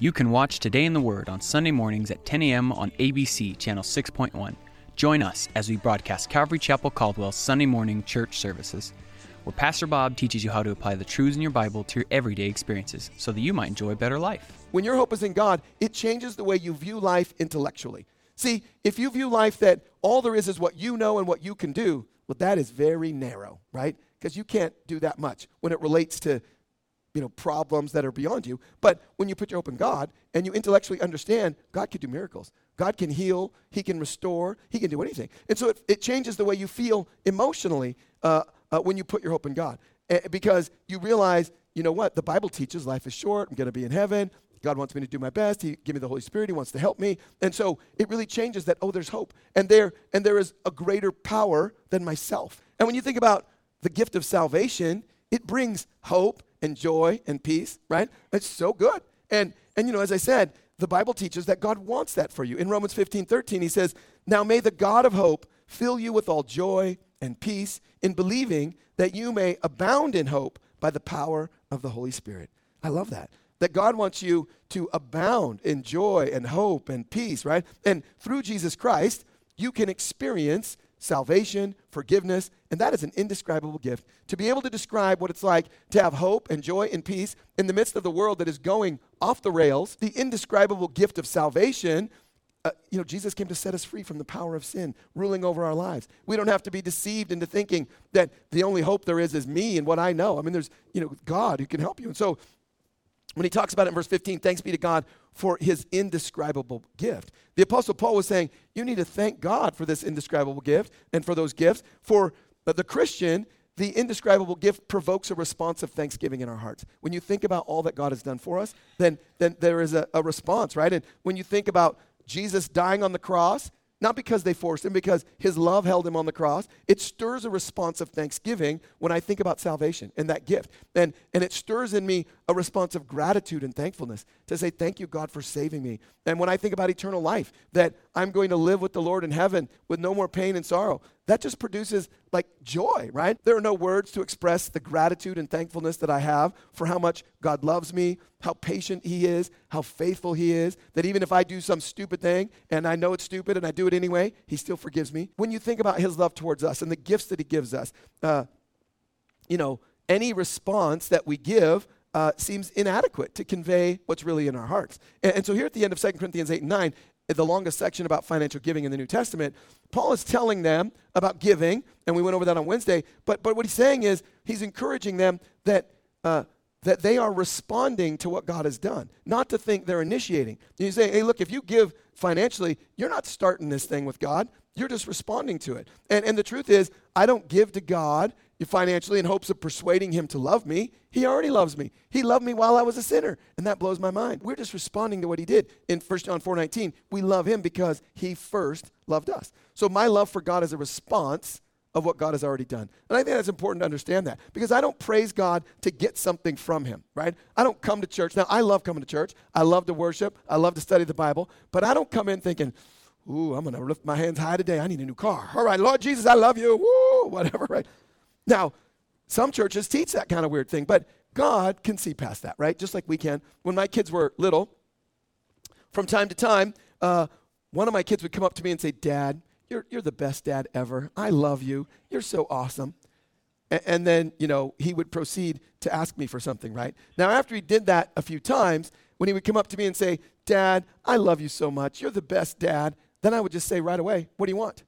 You can watch Today in the Word on Sunday mornings at 10 a.m. on ABC Channel 6.1. Join us as we broadcast Calvary Chapel Caldwell's Sunday morning church services, where Pastor Bob teaches you how to apply the truths in your Bible to your everyday experiences so that you might enjoy a better life. When your hope is in God, it changes the way you view life intellectually. See, if you view life that all there is is what you know and what you can do, well, that is very narrow, right? Because you can't do that much when it relates to you know, problems that are beyond you. But when you put your hope in God and you intellectually understand, God can do miracles. God can heal. He can restore. He can do anything. And so it, it changes the way you feel emotionally uh, uh, when you put your hope in God. Uh, because you realize, you know what? The Bible teaches life is short. I'm going to be in heaven. God wants me to do my best. He give me the Holy Spirit. He wants to help me. And so it really changes that, oh, there's hope. And there, and there is a greater power than myself. And when you think about the gift of salvation, it brings hope and joy and peace, right? It's so good. And and you know, as I said, the Bible teaches that God wants that for you. In Romans 15, 13, he says, Now may the God of hope fill you with all joy and peace in believing that you may abound in hope by the power of the Holy Spirit. I love that. That God wants you to abound in joy and hope and peace, right? And through Jesus Christ, you can experience salvation, forgiveness, and that is an indescribable gift. To be able to describe what it's like to have hope and joy and peace in the midst of the world that is going off the rails, the indescribable gift of salvation. Uh, you know, Jesus came to set us free from the power of sin ruling over our lives. We don't have to be deceived into thinking that the only hope there is is me and what I know. I mean, there's, you know, God who can help you. And so when he talks about it in verse 15, thanks be to God for his indescribable gift. The Apostle Paul was saying, you need to thank God for this indescribable gift and for those gifts. For the Christian, the indescribable gift provokes a response of thanksgiving in our hearts. When you think about all that God has done for us, then, then there is a, a response, right? And when you think about Jesus dying on the cross, not because they forced him, because his love held him on the cross. It stirs a response of thanksgiving when I think about salvation and that gift. And, and it stirs in me a response of gratitude and thankfulness to say, Thank you, God, for saving me. And when I think about eternal life, that I'm going to live with the Lord in heaven with no more pain and sorrow, that just produces like joy, right? There are no words to express the gratitude and thankfulness that I have for how much God loves me, how patient He is, how faithful He is, that even if I do some stupid thing and I know it's stupid and I do it anyway, He still forgives me. When you think about His love towards us and the gifts that He gives us, uh, you know, any response that we give uh, seems inadequate to convey what's really in our hearts. And, and, so here at the end of 2 Corinthians 8 and 9, the longest section about financial giving in the New Testament, Paul is telling them about giving, and we went over that on Wednesday. But, but what he's saying is he's encouraging them that, uh, that they are responding to what God has done, not to think they're initiating. He's saying, hey, look, if you give financially, you're not starting this thing with God. You're just responding to it. And, and the truth is, I don't give to God financially in hopes of persuading him to love me. He already loves me. He loved me while I was a sinner, and that blows my mind. We're just responding to what he did. In 1 John 4:19, we love him because he first loved us. So my love for God is a response of what God has already done. And I think that's important to understand that because I don't praise God to get something from him, right? I don't come to church. Now, I love coming to church. I love to worship. I love to study the Bible, but I don't come in thinking, Ooh, I'm going to lift my hands high today. I need a new car. All right, Lord Jesus, I love you. Woo, whatever, right? Now, some churches teach that kind of weird thing, but God can see past that, right? Just like we can. When my kids were little, from time to time, uh, one of my kids would come up to me and say, Dad, you're, you're the best dad ever. I love you. You're so awesome. And then, you know, he would proceed to ask me for something, right? Now, after he did that a few times, when he would come up to me and say, Dad, I love you so much. You're the best dad, then I would just say right away, What do you want?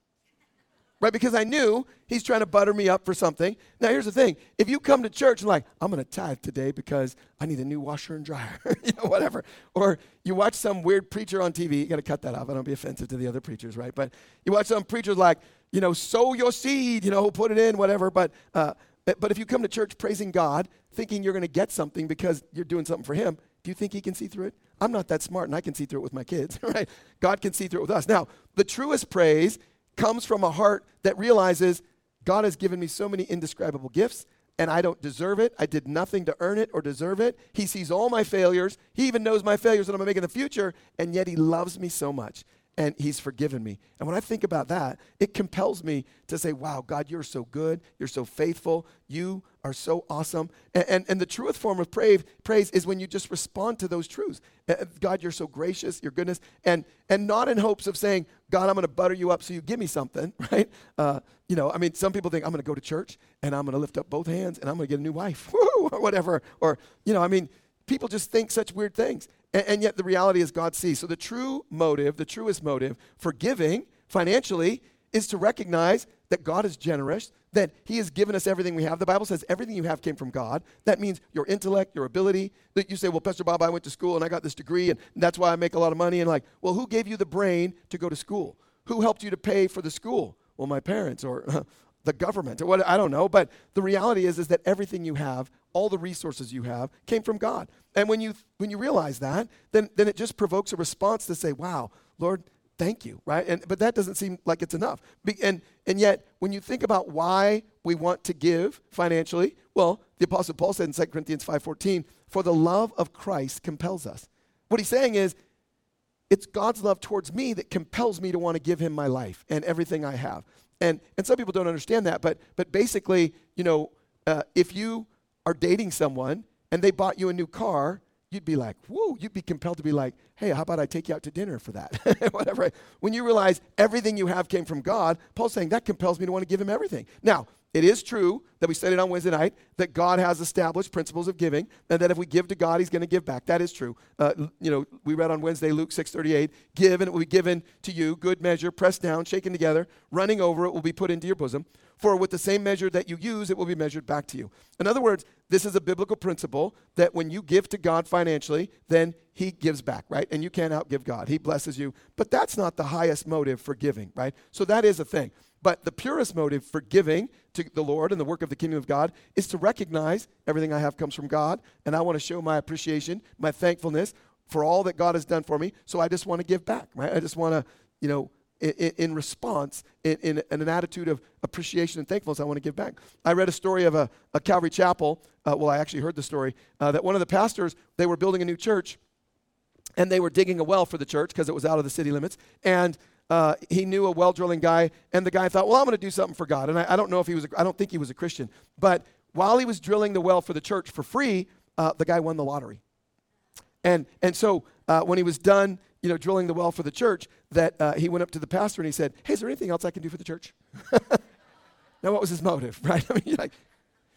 Right? Because I knew he's trying to butter me up for something. Now, here's the thing if you come to church and, like, I'm going to tithe today because I need a new washer and dryer, you know, whatever. Or you watch some weird preacher on TV, you got to cut that off. I don't be offensive to the other preachers, right? But you watch some preachers like, you know, sow your seed, you know, put it in, whatever. But, uh, but if you come to church praising God, thinking you're going to get something because you're doing something for Him, do you think He can see through it? I'm not that smart and I can see through it with my kids, right? God can see through it with us. Now, the truest praise comes from a heart that realizes God has given me so many indescribable gifts and I don't deserve it. I did nothing to earn it or deserve it. He sees all my failures. He even knows my failures that I'm going to make in the future, and yet He loves me so much and he's forgiven me. And when I think about that, it compels me to say, wow, God, you're so good. You're so faithful. You are so awesome. And, and, and the truest form of praise, praise is when you just respond to those truths. Uh, uh, God, you're so gracious, your goodness, and, and not in hopes of saying, God, I'm going to butter you up so you give me something, right? Uh, you know, I mean, some people think I'm going to go to church and I'm going to lift up both hands and I'm going to get a new wife, or whatever. Or, you know, I mean, people just think such weird things. And, and yet the reality is God sees. So the true motive, the truest motive for giving financially is to recognize that God is generous, that He has given us everything we have. The Bible says everything you have came from God. That means your intellect, your ability. That you say, well, Pastor Bob, I went to school and I got this degree and that's why I make a lot of money. And like, well, who gave you the brain to go to school? Who helped you to pay for the school? Well, my parents or the government or what I don't know. But the reality is, is that everything you have all the resources you have came from God. And when you when you realize that, then then it just provokes a response to say, "Wow, Lord, thank you." Right? And but that doesn't seem like it's enough. Be, and and yet when you think about why we want to give financially, well, the apostle Paul said in 2 Corinthians 5:14, "For the love of Christ compels us." What he's saying is it's God's love towards me that compels me to want to give him my life and everything I have. And and some people don't understand that, but but basically, you know, uh, if you are dating someone and they bought you a new car, you'd be like, whoa, you'd be compelled to be like, hey, how about I take you out to dinner for that? Whatever. When you realize everything you have came from God, Paul's saying that compels me to want to give him everything. Now, it is true that we studied on Wednesday night that God has established principles of giving, and that if we give to God, He's going to give back. That is true. Uh, you know, we read on Wednesday Luke six thirty eight. Give, and it will be given to you. Good measure, pressed down, shaken together, running over. It will be put into your bosom. For with the same measure that you use, it will be measured back to you. In other words, this is a biblical principle that when you give to God financially, then He gives back, right? And you can't outgive God. He blesses you. But that's not the highest motive for giving, right? So that is a thing. But the purest motive for giving to the Lord and the work of the kingdom of God is to recognize everything I have comes from God, and I want to show my appreciation, my thankfulness for all that God has done for me. So I just want to give back, right? I just want to, you know, in, in response, in, in, in, an attitude of appreciation and thankfulness, I want to give back. I read a story of a, a Calvary Chapel. Uh, well, I actually heard the story uh, that one of the pastors, they were building a new church, and they were digging a well for the church because it was out of the city limits. And uh, he knew a well drilling guy, and the guy thought, well, I'm going to do something for God. And I, I, don't know if he was, a, I don't think he was a Christian. But while he was drilling the well for the church for free, uh, the guy won the lottery. And, and so uh, when he was done, you know, drilling the well for the church, that uh, he went up to the pastor and he said, hey, is there anything else I can do for the church? now, what was his motive, right? I mean, like,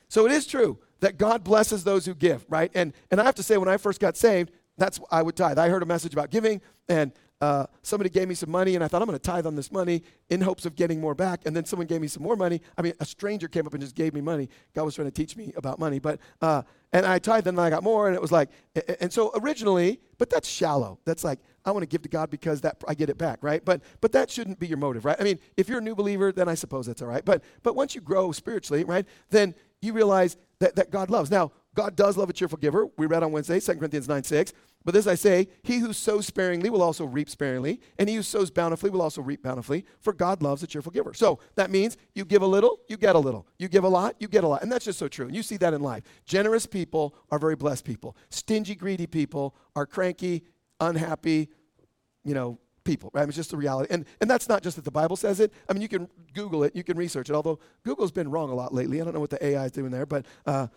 so it is true that God blesses those who give, right? And, and I have to say, when I first got saved, that's I would tithe. I heard a message about giving, and uh, somebody gave me some money and I thought I'm going to tithe on this money in hopes of getting more back. And then someone gave me some more money. I mean, a stranger came up and just gave me money. God was trying to teach me about money, but uh, and I tithed and I got more, and it was like, and so originally, but that's shallow. That's like I want to give to God because that I get it back, right? But but that shouldn't be your motive, right? I mean, if you're a new believer, then I suppose that's all right. But but once you grow spiritually, right, then you realize that, that God loves. Now, God does love a cheerful giver. We read on Wednesday, 2 Corinthians 9 6. But this I say, he who sows sparingly will also reap sparingly, and he who sows bountifully will also reap bountifully, for God loves a cheerful giver. So that means you give a little, you get a little. You give a lot, you get a lot. And that's just so true. And you see that in life. Generous people are very blessed people. Stingy, greedy people are cranky, unhappy, you know, people, right? I mean, it's just the reality. And, and that's not just that the Bible says it. I mean, you can Google it, you can research it, although Google's been wrong a lot lately. I don't know what the AI is doing there, but uh,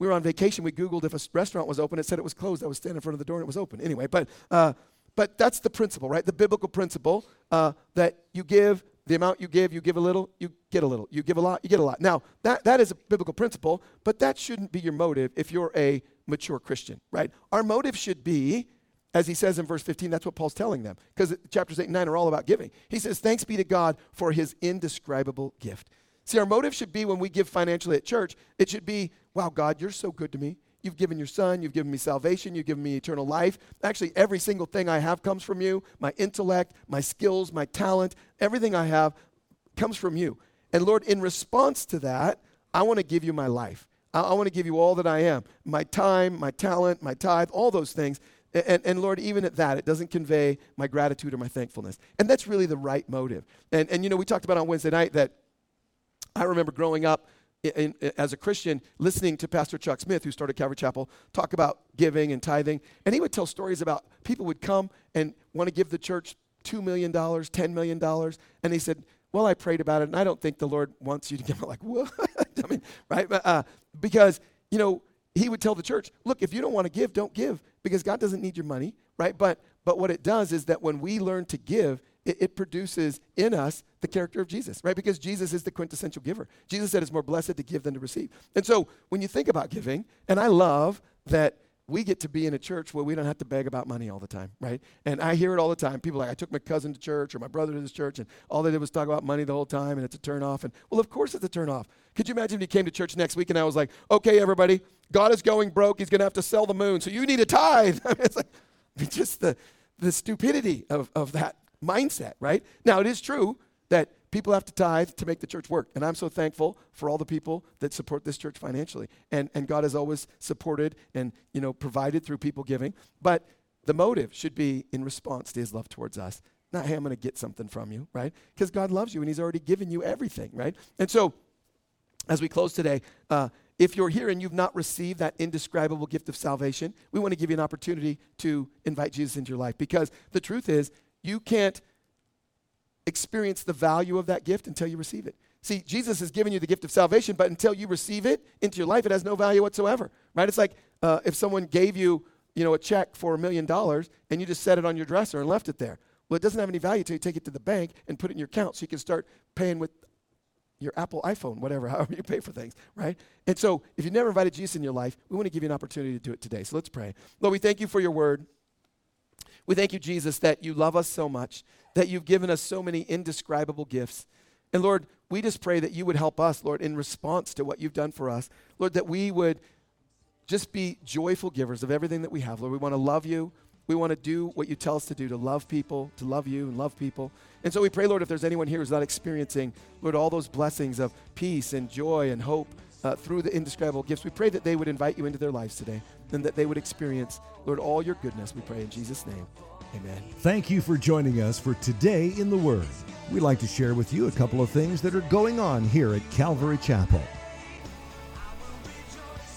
we were on vacation. We Googled if a restaurant was open. It said it was closed. I was standing in front of the door and it was open. Anyway, but, uh, but that's the principle, right? The biblical principle uh, that you give the amount you give, you give a little, you get a little. You give a lot, you get a lot. Now, that, that is a biblical principle, but that shouldn't be your motive if you're a mature Christian, right? Our motive should be, as he says in verse 15, that's what Paul's telling them, because chapters 8 and 9 are all about giving. He says, Thanks be to God for his indescribable gift. See, our motive should be when we give financially at church, it should be, wow, God, you're so good to me. You've given your son, you've given me salvation, you've given me eternal life. Actually, every single thing I have comes from you my intellect, my skills, my talent, everything I have comes from you. And Lord, in response to that, I want to give you my life. I, I want to give you all that I am my time, my talent, my tithe, all those things. And, and Lord, even at that, it doesn't convey my gratitude or my thankfulness. And that's really the right motive. And, and you know, we talked about on Wednesday night that I remember growing up in, in, as a Christian, listening to Pastor Chuck Smith, who started Calvary Chapel, talk about giving and tithing. And he would tell stories about people would come and want to give the church $2 million, $10 million. And he said, Well, I prayed about it, and I don't think the Lord wants you to give. I'm like, What? I mean, right? Uh, because, you know, he would tell the church, Look, if you don't want to give, don't give, because God doesn't need your money, right? But, but what it does is that when we learn to give, it, it, produces in us the character of Jesus, right? Because Jesus is the quintessential giver. Jesus said it's more blessed to give than to receive. And so when you think about giving, and I love that we get to be in a church where we don't have to beg about money all the time, right? And I hear it all the time. People like, I took my cousin to church or my brother to this church, and all they did was talk about money the whole time, and it's a turn off. And well, of course it's a turn off. Could you imagine if you came to church next week and I was like, okay, everybody, God is going broke. He's going to have to sell the moon, so you need a tithe. it's like, just the, the stupidity of, of that mindset, right? Now, it is true that people have to tithe to make the church work. And I'm so thankful for all the people that support this church financially. And, and God has always supported and, you know, provided through people giving. But the motive should be in response to his love towards us. Not, hey, I'm going to get something from you, right? Because God loves you and he's already given you everything, right? And so, as we close today, uh, if you're here and you've not received that indescribable gift of salvation, we want to give you an opportunity to invite Jesus into your life because the truth is, you can't experience the value of that gift until you receive it. See, Jesus has given you the gift of salvation, but until you receive it into your life, it has no value whatsoever, right? It's like uh, if someone gave you, you know, a check for a million dollars and you just set it on your dresser and left it there. Well, it doesn't have any value until you take it to the bank and put it in your account so you can start paying with your Apple iPhone, whatever, however you pay for things, right? And so if you've never invited Jesus in your life, we want to give you an opportunity to do it today. So let's pray. Lord, we thank you for your word. We thank you, Jesus, that you love us so much, that you've given us so many indescribable gifts. And Lord, we just pray that you would help us, Lord, in response to what you've done for us. Lord, that we would just be joyful givers of everything that we have. Lord, we want to love you. We want to do what you tell us to do, to love people, to love you and love people. And so we pray, Lord, if there's anyone here who's not experiencing, Lord, all those blessings of peace and joy and hope uh, through the indescribable gifts, we pray that they would invite you into their lives today and that they would experience, Lord, all your goodness. We pray in Jesus' name. Amen. Thank you for joining us for Today in the Word. We'd like to share with you a couple of things that are going on here at Calvary Chapel.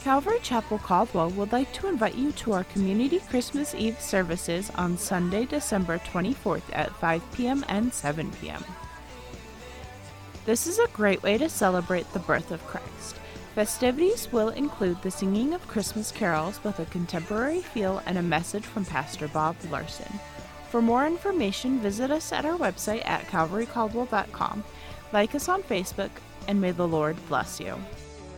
Calvary Chapel Caldwell would like to invite you to our Community Christmas Eve services on Sunday, December 24th at 5 p.m. and 7 p.m. This is a great way to celebrate the birth of Christ. Festivities will include the singing of Christmas carols with a contemporary feel and a message from Pastor Bob Larson. For more information, visit us at our website at calvarycaldwell.com, like us on Facebook, and may the Lord bless you.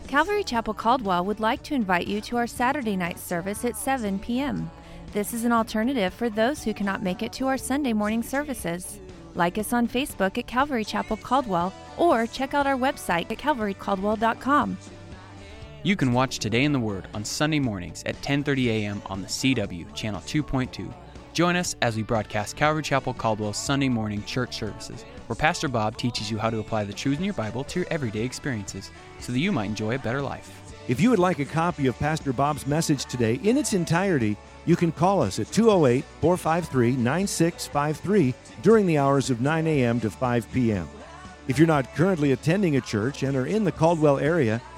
Calvary Chapel Caldwell would like to invite you to our Saturday night service at 7 p.m. This is an alternative for those who cannot make it to our Sunday morning services. Like us on Facebook at Calvary Chapel Caldwell or check out our website at calvarycaldwell.com. You can watch Today in the Word on Sunday mornings at 10:30 a.m. on the CW channel 2.2. Join us as we broadcast Calvary Chapel Caldwell's Sunday morning church services, where Pastor Bob teaches you how to apply the truths in your Bible to your everyday experiences so that you might enjoy a better life. If you would like a copy of Pastor Bob's message today in its entirety, you can call us at 208 453 9653 during the hours of 9 a.m. to 5 p.m. If you're not currently attending a church and are in the Caldwell area,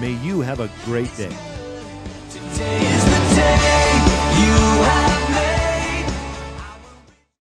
may you have a great day.